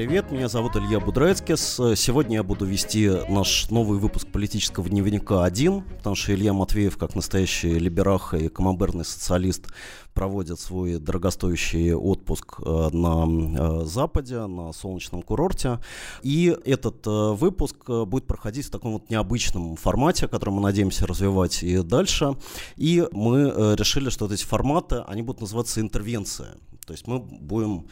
Привет, меня зовут Илья Будрецкис. Сегодня я буду вести наш новый выпуск политического дневника один, потому что Илья Матвеев, как настоящий либераха и коммоберный социалист, проводит свой дорогостоящий отпуск э, на э, Западе, на солнечном курорте. И этот э, выпуск будет проходить в таком вот необычном формате, который мы надеемся развивать и дальше. И мы решили, что вот эти форматы, они будут называться интервенция. То есть мы будем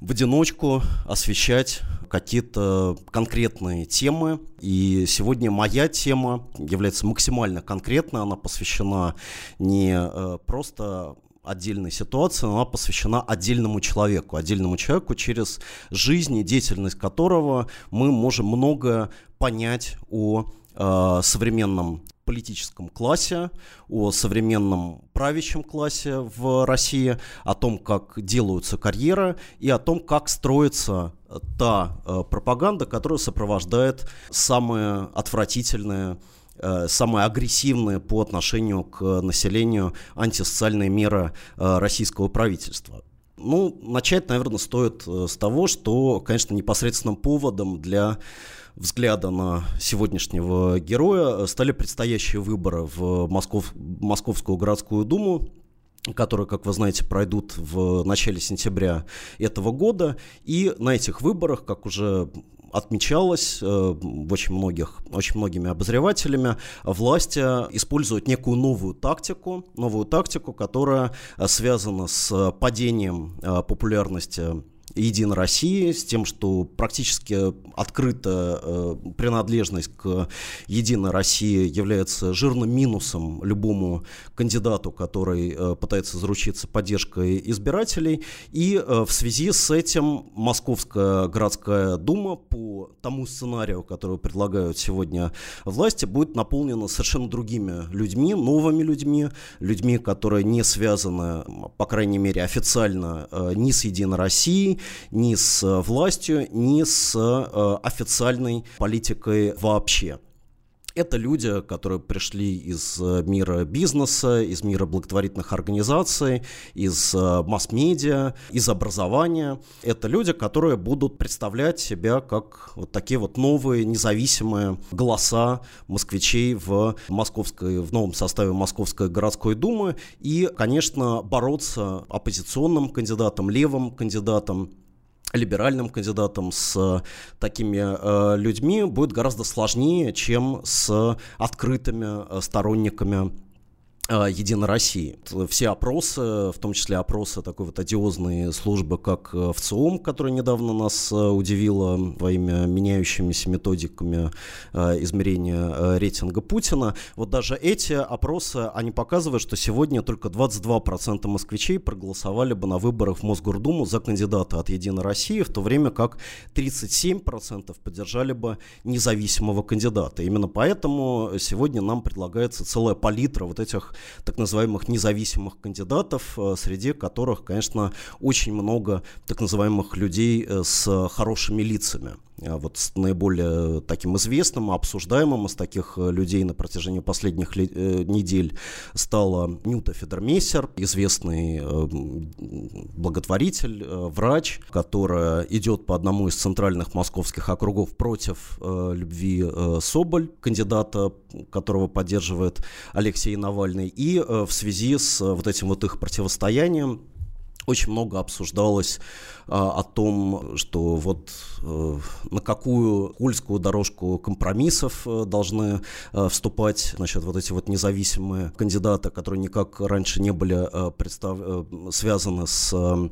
в одиночку освещать какие-то конкретные темы. И сегодня моя тема является максимально конкретной. Она посвящена не э, просто отдельной ситуации, она посвящена отдельному человеку, отдельному человеку, через жизнь и деятельность которого мы можем многое понять о э, современном политическом классе, о современном правящем классе в России, о том, как делаются карьеры и о том, как строится та э, пропаганда, которая сопровождает самые отвратительные э, самые агрессивные по отношению к населению антисоциальные меры э, российского правительства. Ну, начать, наверное, стоит с того, что, конечно, непосредственным поводом для взгляда на сегодняшнего героя стали предстоящие выборы в Москов, Московскую городскую думу, которые, как вы знаете, пройдут в начале сентября этого года. И на этих выборах, как уже отмечалось э, в очень многих, очень многими обозревателями, власти используют некую новую тактику, новую тактику, которая связана с падением э, популярности Единой России, с тем, что практически открытая э, принадлежность к Единой России является жирным минусом любому кандидату, который э, пытается заручиться поддержкой избирателей. И э, в связи с этим Московская городская дума по тому сценарию, который предлагают сегодня власти, будет наполнена совершенно другими людьми, новыми людьми, людьми, которые не связаны, по крайней мере, официально э, ни с Единой Россией, ни с э, властью, ни с э, официальной политикой вообще. Это люди, которые пришли из э, мира бизнеса, из мира благотворительных организаций, из масс-медиа, из образования. Это люди, которые будут представлять себя как вот такие вот новые независимые голоса москвичей в, московской, в новом составе Московской городской думы и, конечно, бороться оппозиционным кандидатом, левым кандидатом либеральным кандидатом, с такими э, людьми будет гораздо сложнее, чем с открытыми э, сторонниками. Э, Единой России. Все опросы, в том числе опросы такой вот одиозной службы, как э, ВЦИОМ, которая недавно нас э, удивила своими меняющимися методиками измерения рейтинга Путина, вот даже эти опросы, они показывают, что сегодня только 22% москвичей проголосовали бы на выборах в Мосгордуму за кандидата от Единой России, в то время как 37% поддержали бы независимого кандидата. Именно поэтому сегодня нам предлагается целая палитра вот этих так называемых независимых кандидатов, э, среди которых, конечно, очень много так называемых людей э, с хорошими лицами. А вот с наиболее таким известным, обсуждаемым из таких э, людей на протяжении последних недель стала Нюта Федермейсер, известный благотворитель, врач, которая идет по одному из центральных московских округов против любви Соболь, кандидата, которого поддерживает Алексей Навальный. И э, в связи с э, вот этим вот их противостоянием очень много обсуждалось а, о том, что вот э, на какую кульскую дорожку компромиссов э, должны э, вступать значит, вот эти вот независимые кандидаты, которые никак раньше не были э, представ... Э, связаны с э,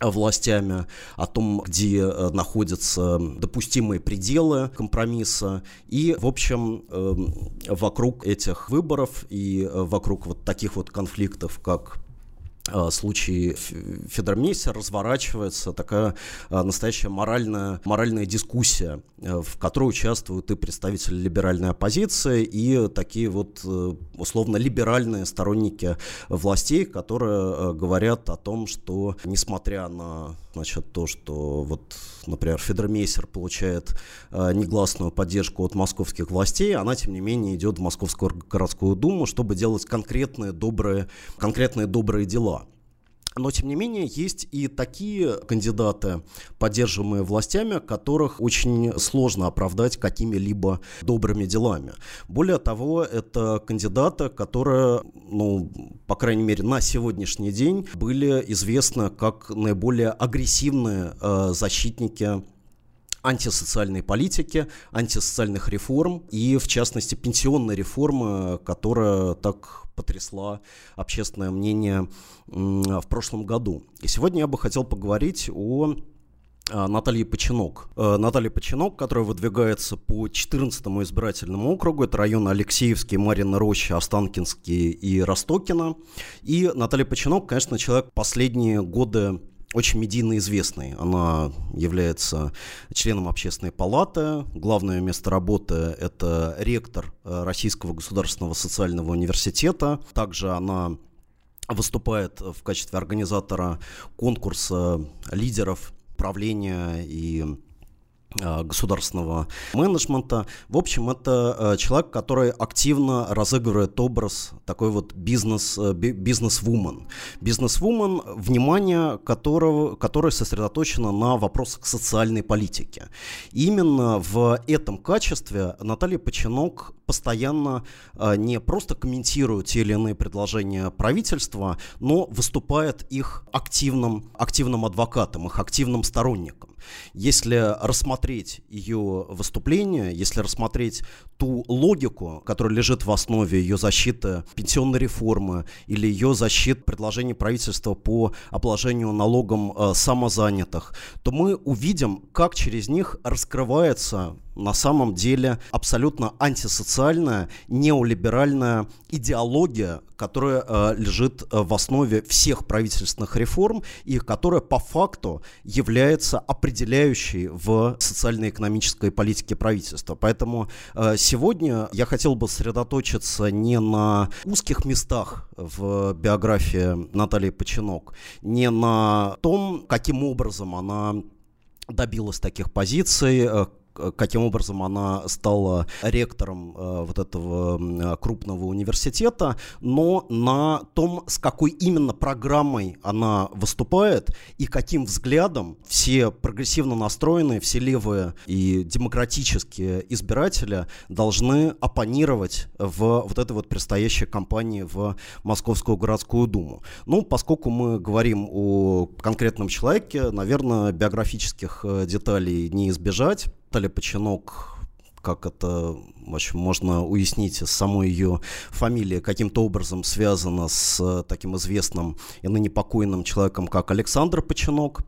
властями о том, где э, находятся допустимые пределы компромисса. И, в общем, эм, вокруг этих выборов и э, вокруг вот таких вот конфликтов, как случае Федермейстер разворачивается такая э, настоящая моральная, моральная дискуссия, э, в которой участвуют и представители либеральной оппозиции, и такие вот условно либеральные сторонники властей, которые говорят о том, что несмотря на значит, то, что вот, например, Федермейсер получает негласную поддержку от московских властей, она, тем не менее, идет в Московскую городскую думу, чтобы делать конкретные добрые, конкретные добрые дела. Но, тем не менее, есть и такие кандидаты, поддерживаемые властями, которых очень сложно оправдать какими-либо добрыми делами. Более того, это кандидаты, которые, ну, по крайней мере, на сегодняшний день были известны как наиболее агрессивные э, защитники антисоциальной политики, антисоциальных реформ и, в частности, пенсионной реформы, которая так потрясла общественное мнение в прошлом году. И сегодня я бы хотел поговорить о а, Натальи Починок. Э, Наталья Починок, которая выдвигается по 14-му избирательному округу, это районы Алексеевский, Марина Роща, Останкинский и Ростокино. И Наталья Починок, конечно, человек последние годы очень медийно известной. Она является членом общественной палаты. Главное место работы – это ректор э, Российского государственного социального университета. Также она выступает в качестве организатора конкурса лидеров правления и государственного менеджмента. В общем, это э, человек, который активно разыгрывает образ такой вот бизнес, э, бизнес-вумен. Бизнес-вумен, внимание которого, которое сосредоточено на вопросах социальной политики. И именно в этом качестве Наталья Починок постоянно не просто комментирует те или иные предложения правительства, но выступает их активным, активным адвокатом, их активным сторонником. Если рассмотреть ее выступление, если рассмотреть ту логику, которая лежит в основе ее защиты пенсионной реформы или ее защиты предложений правительства по обложению налогом э, самозанятых, то мы увидим, как через них раскрывается на самом деле абсолютно антисоциальная, неолиберальная идеология, которая э, лежит э, в основе всех правительственных реформ и которая по факту является определяющей в социально-экономической политике правительства. Поэтому э, сегодня я хотел бы сосредоточиться не на узких местах в биографии Натальи Починок, не на том, каким образом она добилась таких позиций, э, каким образом она стала ректором э, вот этого крупного университета, но на том, с какой именно программой она выступает и каким взглядом все прогрессивно настроенные, все левые и демократические избиратели должны оппонировать в вот этой вот предстоящей кампании в Московскую городскую думу. Ну, поскольку мы говорим о конкретном человеке, наверное, биографических э, деталей не избежать. Наталья Починок как это в общем, можно уяснить с самой ее фамилии, каким-то образом связана с э, таким известным и ныне покойным человеком, как Александр Починок.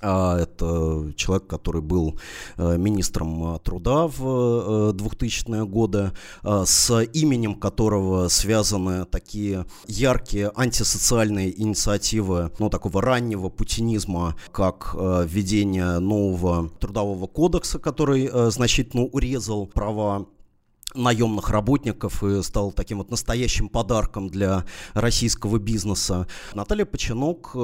А это человек, который был э, министром э, труда в 2000-е годы, с именем которого связаны такие яркие антисоциальные инициативы, ну, такого раннего путинизма, как введение нового трудового кодекса, который значительно урезал права наемных работников и стал таким вот настоящим подарком для российского бизнеса. Наталья Починок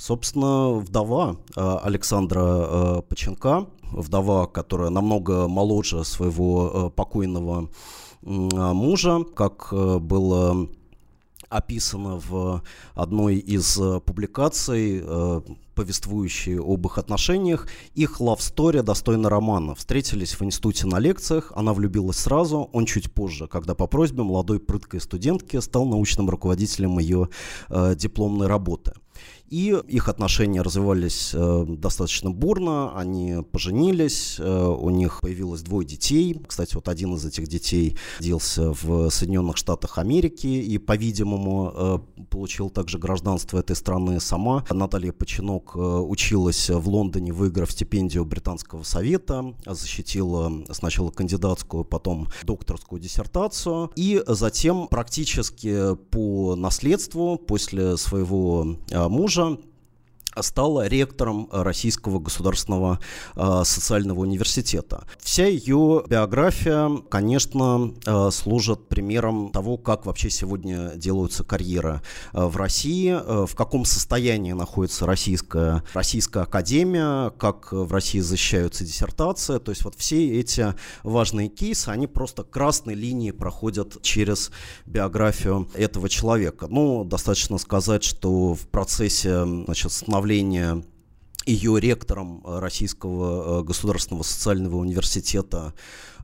собственно, вдова э, Александра э, Поченка, вдова, которая намного моложе своего э, покойного мужа, как было описано в одной из публикаций, повествующей об их отношениях. Их love story достойна романа. Встретились в институте на лекциях, она влюбилась сразу, он чуть позже, когда по просьбе молодой прыткой студентки стал научным руководителем ее э, дипломной работы. И их отношения развивались э, достаточно бурно, они поженились, э, у них появилось двое детей. Кстати, вот один из этих детей родился в Соединенных Штатах Америки и, по-видимому, э, получил также гражданство этой страны сама. Наталья Починок э, училась в Лондоне, выиграв стипендию Британского совета, защитила сначала кандидатскую, потом докторскую диссертацию, и затем практически по наследству после своего э, мужа стала ректором Российского государственного э, социального университета. Вся ее биография, конечно, э, служит примером того, как вообще сегодня делаются карьеры э, в России, в каком состоянии находится российская, российская академия, как в России защищаются диссертации. То есть вот все эти важные кейсы, они просто красной линией проходят через биографию этого человека. Ну, достаточно сказать, что в процессе значит, становления становления ее ректором Российского э, государственного социального университета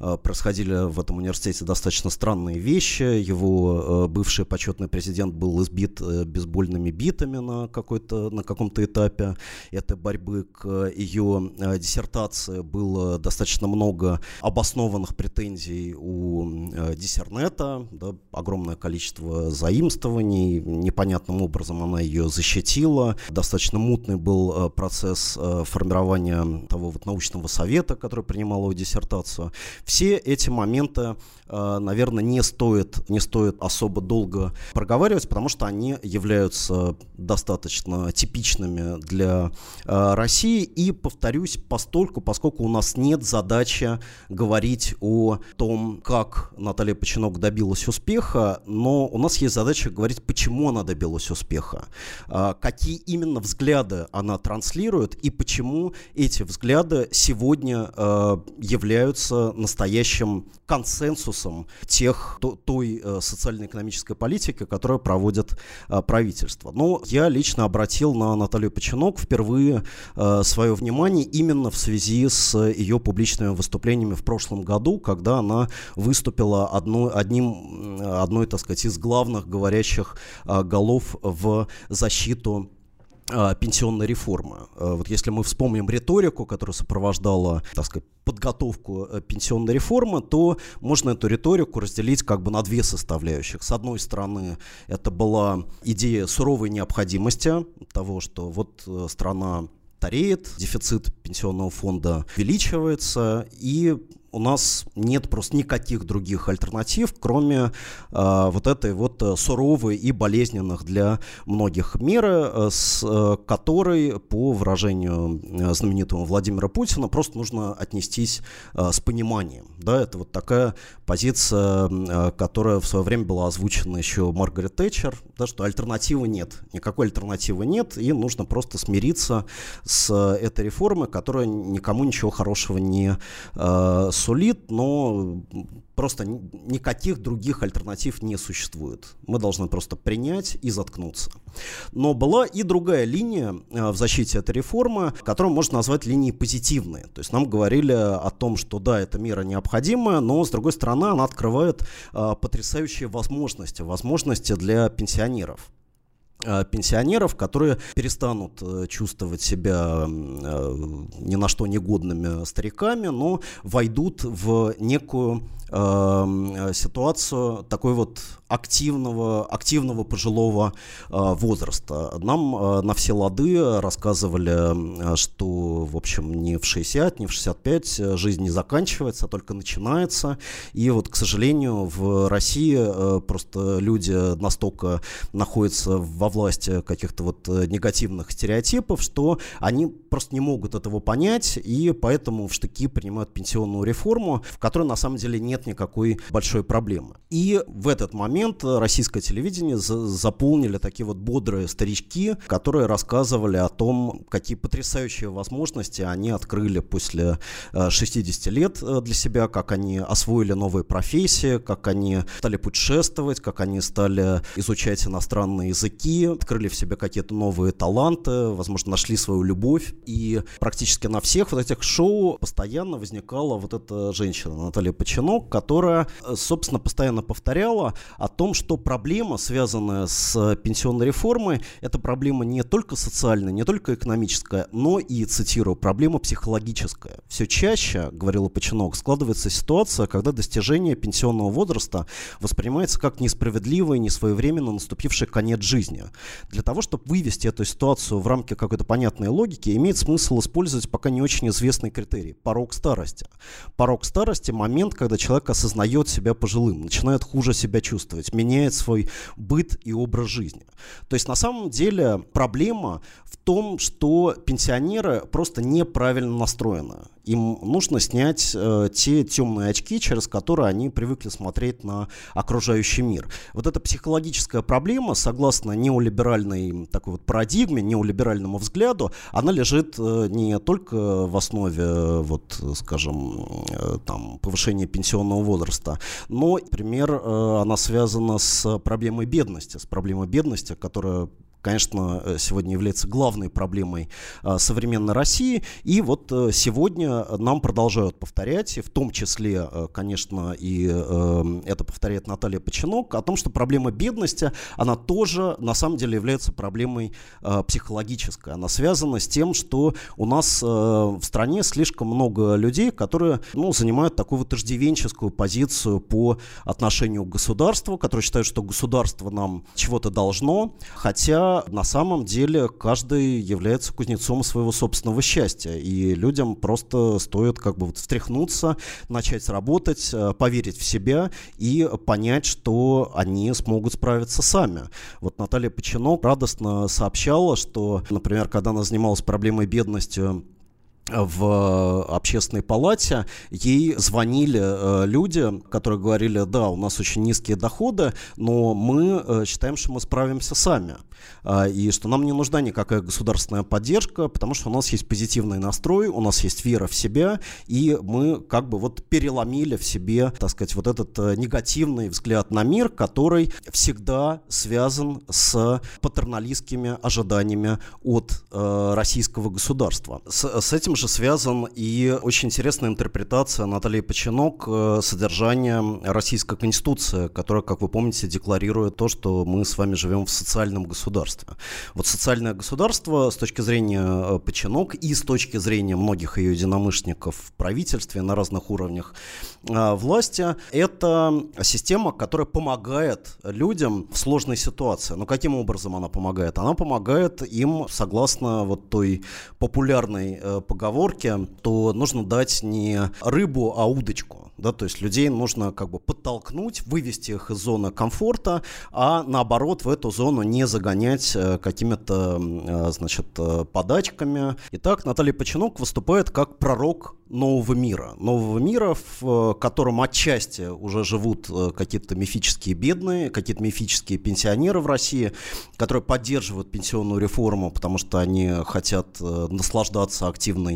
Э, происходили в этом университете достаточно странные вещи. Его э, бывший почетный президент был избит э, бейсбольными битами на, какой-то, на каком-то этапе этой борьбы к ее диссертации. Было достаточно много обоснованных претензий у диссернета, да, огромное количество заимствований, непонятным образом она ее защитила. Достаточно мутный был процесс формирования того вот научного совета, который принимал его диссертацию. Все эти моменты, э, наверное, не стоит, не стоит особо долго проговаривать, потому что они являются достаточно типичными для э, России. И, повторюсь, постольку, поскольку у нас нет задачи говорить о том, как Наталья Починок добилась успеха, но у нас есть задача говорить, почему она добилась успеха, э, какие именно взгляды она транслирует и почему эти взгляды сегодня являются настоящим консенсусом тех, той э, социально-экономической политики, которую проводит э, правительство. Но я лично обратил на Наталью Починок впервые э, свое внимание именно в связи с ее публичными выступлениями в прошлом году, когда она выступила одной, одним, одной, так сказать, из главных говорящих голов в защиту пенсионной реформы. Вот если мы вспомним риторику, которая сопровождала, так сказать, подготовку э, пенсионной реформы, то можно эту риторику разделить как бы на две составляющих. С одной стороны, это была идея суровой необходимости того, что вот э, страна стареет, дефицит пенсионного фонда увеличивается, и у нас нет просто никаких других альтернатив, кроме э, вот этой вот э, суровой и болезненных для многих меры, э, с э, которой, по выражению э, знаменитого Владимира Путина, просто нужно отнестись э, с пониманием. Да, это вот такая позиция, э, которая в свое время была озвучена еще Маргарет Тэтчер, да, что альтернативы нет, никакой альтернативы нет, и нужно просто смириться с этой реформой, которая никому ничего хорошего не э, сулит, но просто никаких других альтернатив не существует. Мы должны просто принять и заткнуться. Но была и другая линия э, в защите этой реформы, которую можно назвать линией позитивной. То есть нам говорили о том, что да, эта мера необходимая, но с другой стороны она открывает э, потрясающие возможности, возможности для пенсионеров. Э, пенсионеров, которые перестанут чувствовать себя ни на что негодными стариками, но войдут в некую ситуацию такой вот активного, активного пожилого возраста. Нам на все лады рассказывали, что, в общем, не в 60, не в 65 жизнь не заканчивается, а только начинается. И вот, к сожалению, в России просто люди настолько находятся во власти каких-то вот э, негативных стереотипов, что они просто не могут этого понять, и поэтому в штыки принимают пенсионную реформу, в которой на самом деле нет никакой большой проблемы. И в этот момент российское телевидение заполнили такие вот бодрые старички, которые рассказывали о том, какие потрясающие возможности они открыли после 60 э, лет э, для себя, как они освоили новые профессии, как они стали путешествовать, как они стали изучать иностранные языки, открыли в себе какие-то новые таланты, возможно, нашли свою любовь. И практически на всех вот этих шоу постоянно возникала вот эта женщина, Наталья Починок, которая, собственно, постоянно повторяла о том, что проблема, связанная с пенсионной реформой, это проблема не только социальная, не только экономическая, но и, цитирую, проблема психологическая. Все чаще, говорила Починок, складывается ситуация, когда достижение пенсионного возраста воспринимается как несправедливый, несвоевременно наступивший конец жизни. Для того, чтобы вывести эту ситуацию в рамки какой-то понятной логики, имеет смысл использовать пока не очень известный критерий – порог старости. Порог старости – момент, когда человек человек осознает себя пожилым, начинает хуже себя чувствовать, меняет свой быт и образ жизни. То есть на самом деле проблема в том, что пенсионеры просто неправильно настроены. Им нужно снять э, те темные очки, через которые они привыкли смотреть на окружающий мир. Вот эта психологическая проблема, согласно неолиберальной такой вот парадигме, неолиберальному взгляду, она лежит э, не только в основе, э, вот, скажем, э, там, повышения пенсионного возраста, но, например, э, она связана с проблемой бедности, с проблемой бедности, которая конечно, э, сегодня является главной проблемой а, современной России. И вот э, сегодня нам продолжают повторять, в том числе, э, конечно, и это повторяет Наталья Починок, о том, что проблема бедности, она тоже на самом деле является проблемой психологической. Она связана с тем, что у нас в стране слишком много людей, которые ну, занимают такую вот иждивенческую позицию по отношению к государству, которые считают, что государство нам чего-то должно, хотя на самом деле каждый является кузнецом своего собственного счастья. И людям просто стоит как бы вот встряхнуться, начать работать, э, поверить в себя и понять, что они смогут справиться сами. Вот Наталья Починок радостно сообщала, что, например, когда она занималась проблемой бедности в общественной палате, ей звонили э, люди, которые говорили, да, у нас очень низкие доходы, но мы э, считаем, что мы справимся сами, э, и что нам не нужна никакая государственная поддержка, потому что у нас есть позитивный настрой, у нас есть вера в себя, и мы как бы вот переломили в себе, так сказать, вот этот э, негативный взгляд на мир, который всегда связан с патерналистскими ожиданиями от э, российского государства. С, с этим же связан и очень интересная интерпретация Натальи Починок э, содержания Российской Конституции, которая, как вы помните, декларирует то, что мы с вами живем в социальном государстве. Вот социальное государство с точки зрения э, Починок и с точки зрения многих ее единомышленников в правительстве на разных уровнях э, власти, это система, которая помогает людям в сложной ситуации. Но каким образом она помогает? Она помогает им, согласно вот той популярной поговорке, поговорке, то нужно дать не рыбу, а удочку. Да, то есть людей нужно как бы подтолкнуть, вывести их из зоны комфорта, а наоборот в эту зону не загонять э, какими-то, э, значит, э, подачками. Итак, Наталья Починок выступает как пророк нового мира. Нового мира, в котором отчасти уже живут какие-то мифические бедные, какие-то мифические пенсионеры в России, которые поддерживают пенсионную реформу, потому что они хотят наслаждаться активной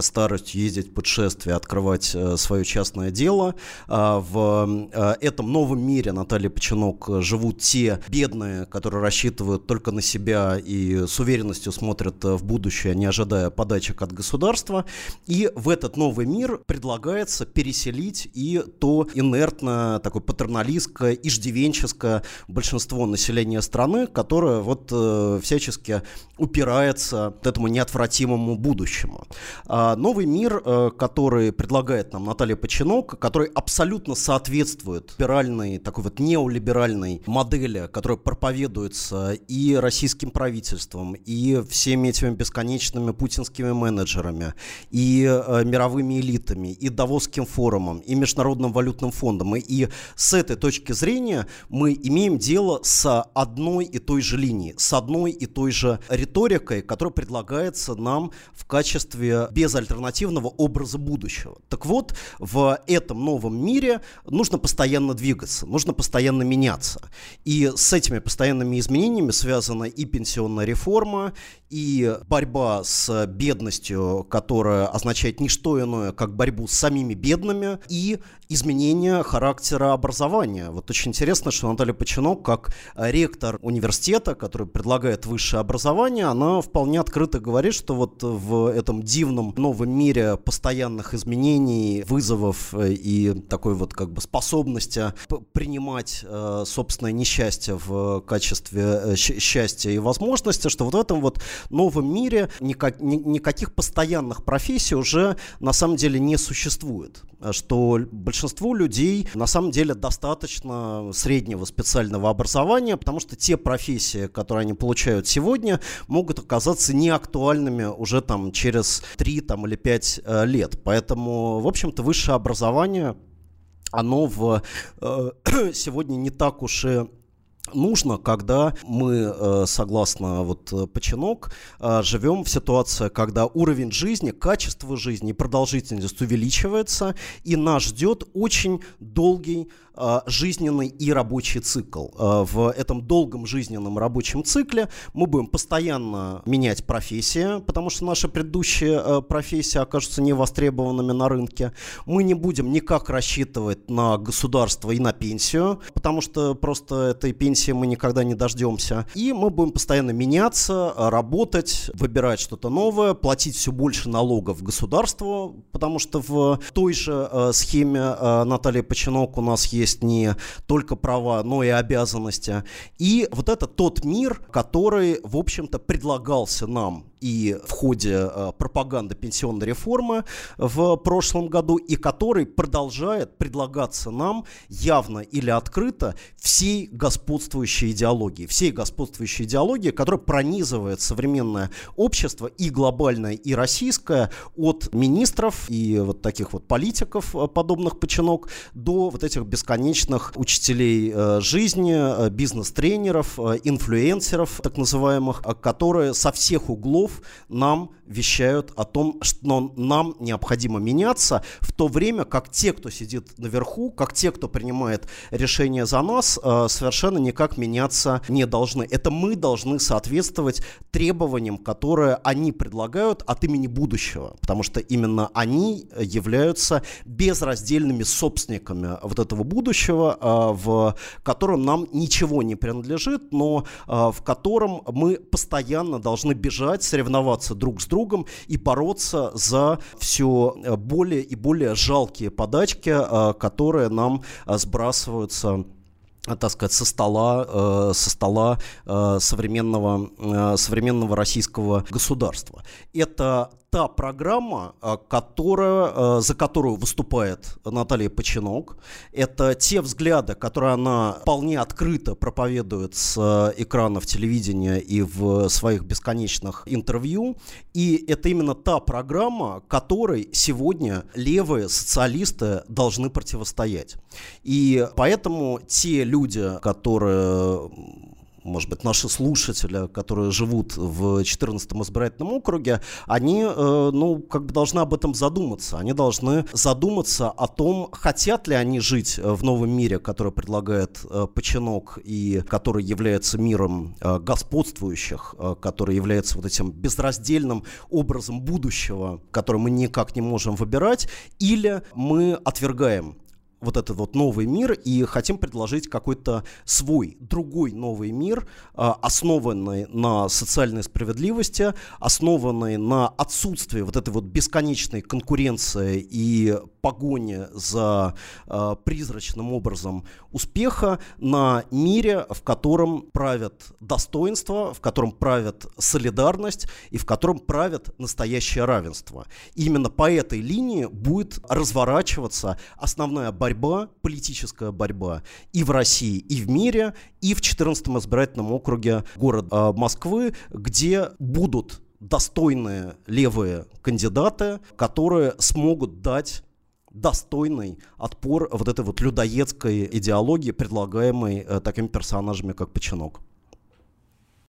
старостью, ездить в путешествия, открывать свое частное дело. А, в а, этом новом мире, Наталья Починок, живут те бедные, которые рассчитывают только на себя и с уверенностью смотрят в будущее, не ожидая подачек от государства. И в этот новый мир предлагается переселить и то инертное, такое патерналистское, иждивенческое большинство населения страны, которое вот э, всячески упирается к этому неотвратимому будущему. А новый мир, э, который предлагает нам Наталья Починок, который абсолютно соответствует либеральной, такой вот неолиберальной модели, которая проповедуется и российским правительством, и всеми этими бесконечными путинскими менеджерами, и э, мировыми элитами, и Давосским форумом, и Международным валютным фондом. И, и с этой точки зрения мы имеем дело с одной и той же линией, с одной и той же риторикой, которая предлагается нам в качестве безальтернативного образа будущего. Так вот, в этом новом мире нужно постоянно двигаться, нужно постоянно меняться. И с этими постоянными изменениями связана и пенсионная реформа, и борьба с бедностью, которая означает не что иное, как борьбу с самими бедными, и изменение характера образования. Вот очень интересно, что Наталья Починок, как ректор университета, который предлагает высшее образование, она вполне открыто говорит, что вот в этом дивном новом мире постоянных изменений, вызовов и такой вот как бы способности принимать э, собственное несчастье в качестве э, счастья и возможности, что вот в этом вот новом мире никак, ни, никаких постоянных профессий уже на самом деле не существует. Что большинству людей на самом деле достаточно среднего специального образования, потому что те профессии, которые они получают сегодня, могут оказаться неактуальными уже там через 3 там, или 5 э, лет. Поэтому, в общем-то, высшее образование оно в, э, сегодня не так уж и нужно, когда мы, э, согласно вот э, починок, э, живем в ситуации, когда уровень жизни, качество жизни продолжительность увеличивается, и нас ждет очень долгий жизненный и рабочий цикл. В этом долгом жизненном рабочем цикле мы будем постоянно менять профессии, потому что наши предыдущие профессии окажутся невостребованными на рынке. Мы не будем никак рассчитывать на государство и на пенсию, потому что просто этой пенсии пенсии мы никогда не дождемся. И мы будем постоянно меняться, работать, выбирать что-то новое, платить все больше налогов государству, потому что в той же э, схеме э, Натальи Починок у нас есть не только права, но и обязанности. И вот это тот мир, который, в общем-то, предлагался нам и в ходе э, пропаганды пенсионной реформы в прошлом году, и который продолжает предлагаться нам явно или открыто всей господствующей идеологии, всей господствующей идеологии, которая пронизывает современное общество и глобальное, и российское от министров и вот таких вот политиков, э, подобных починок, до вот этих бесконечных учителей э, жизни, бизнес-тренеров, инфлюенсеров, так называемых, которые со всех углов часов нам вещают о том, что нам необходимо меняться, в то время как те, кто сидит наверху, как те, кто принимает решения за нас, э, совершенно никак меняться не должны. Это мы должны соответствовать требованиям, которые они предлагают от имени будущего, потому что именно они являются безраздельными собственниками вот этого будущего, э, в котором нам ничего не принадлежит, но э, в котором мы постоянно должны бежать, соревноваться друг с другом и бороться за все э, более и более жалкие подачки, э, которые нам э, сбрасываются так сказать, со стола, со стола современного, современного российского государства. Это та программа, а, которая, а, за которую выступает Наталья Починок. Это те взгляды, которые она вполне открыто проповедует с а, экранов телевидения и в своих бесконечных интервью. И это именно та программа, которой сегодня левые социалисты должны противостоять. И поэтому те люди, которые может быть, наши слушатели, которые живут в 14 избирательном округе, они, э, ну, как бы должны об этом задуматься. Они должны задуматься о том, хотят ли они жить в новом мире, который предлагает э, Починок и который является миром э, господствующих, который является вот этим безраздельным образом будущего, который мы никак не можем выбирать, или мы отвергаем вот этот вот новый мир и хотим предложить какой-то свой, другой новый мир, а, основанный на социальной справедливости, основанный на отсутствии вот этой вот бесконечной конкуренции и погони за э, призрачным образом успеха, на мире, в котором правят достоинство, в котором правят солидарность и в котором правят настоящее равенство. И именно по этой линии будет разворачиваться основная борьба, политическая борьба и в России, и в мире, и в 14-м избирательном округе города э, Москвы, где будут достойные левые кандидаты, которые смогут дать достойный отпор вот этой вот людоедской идеологии, предлагаемой э, такими персонажами, как Починок.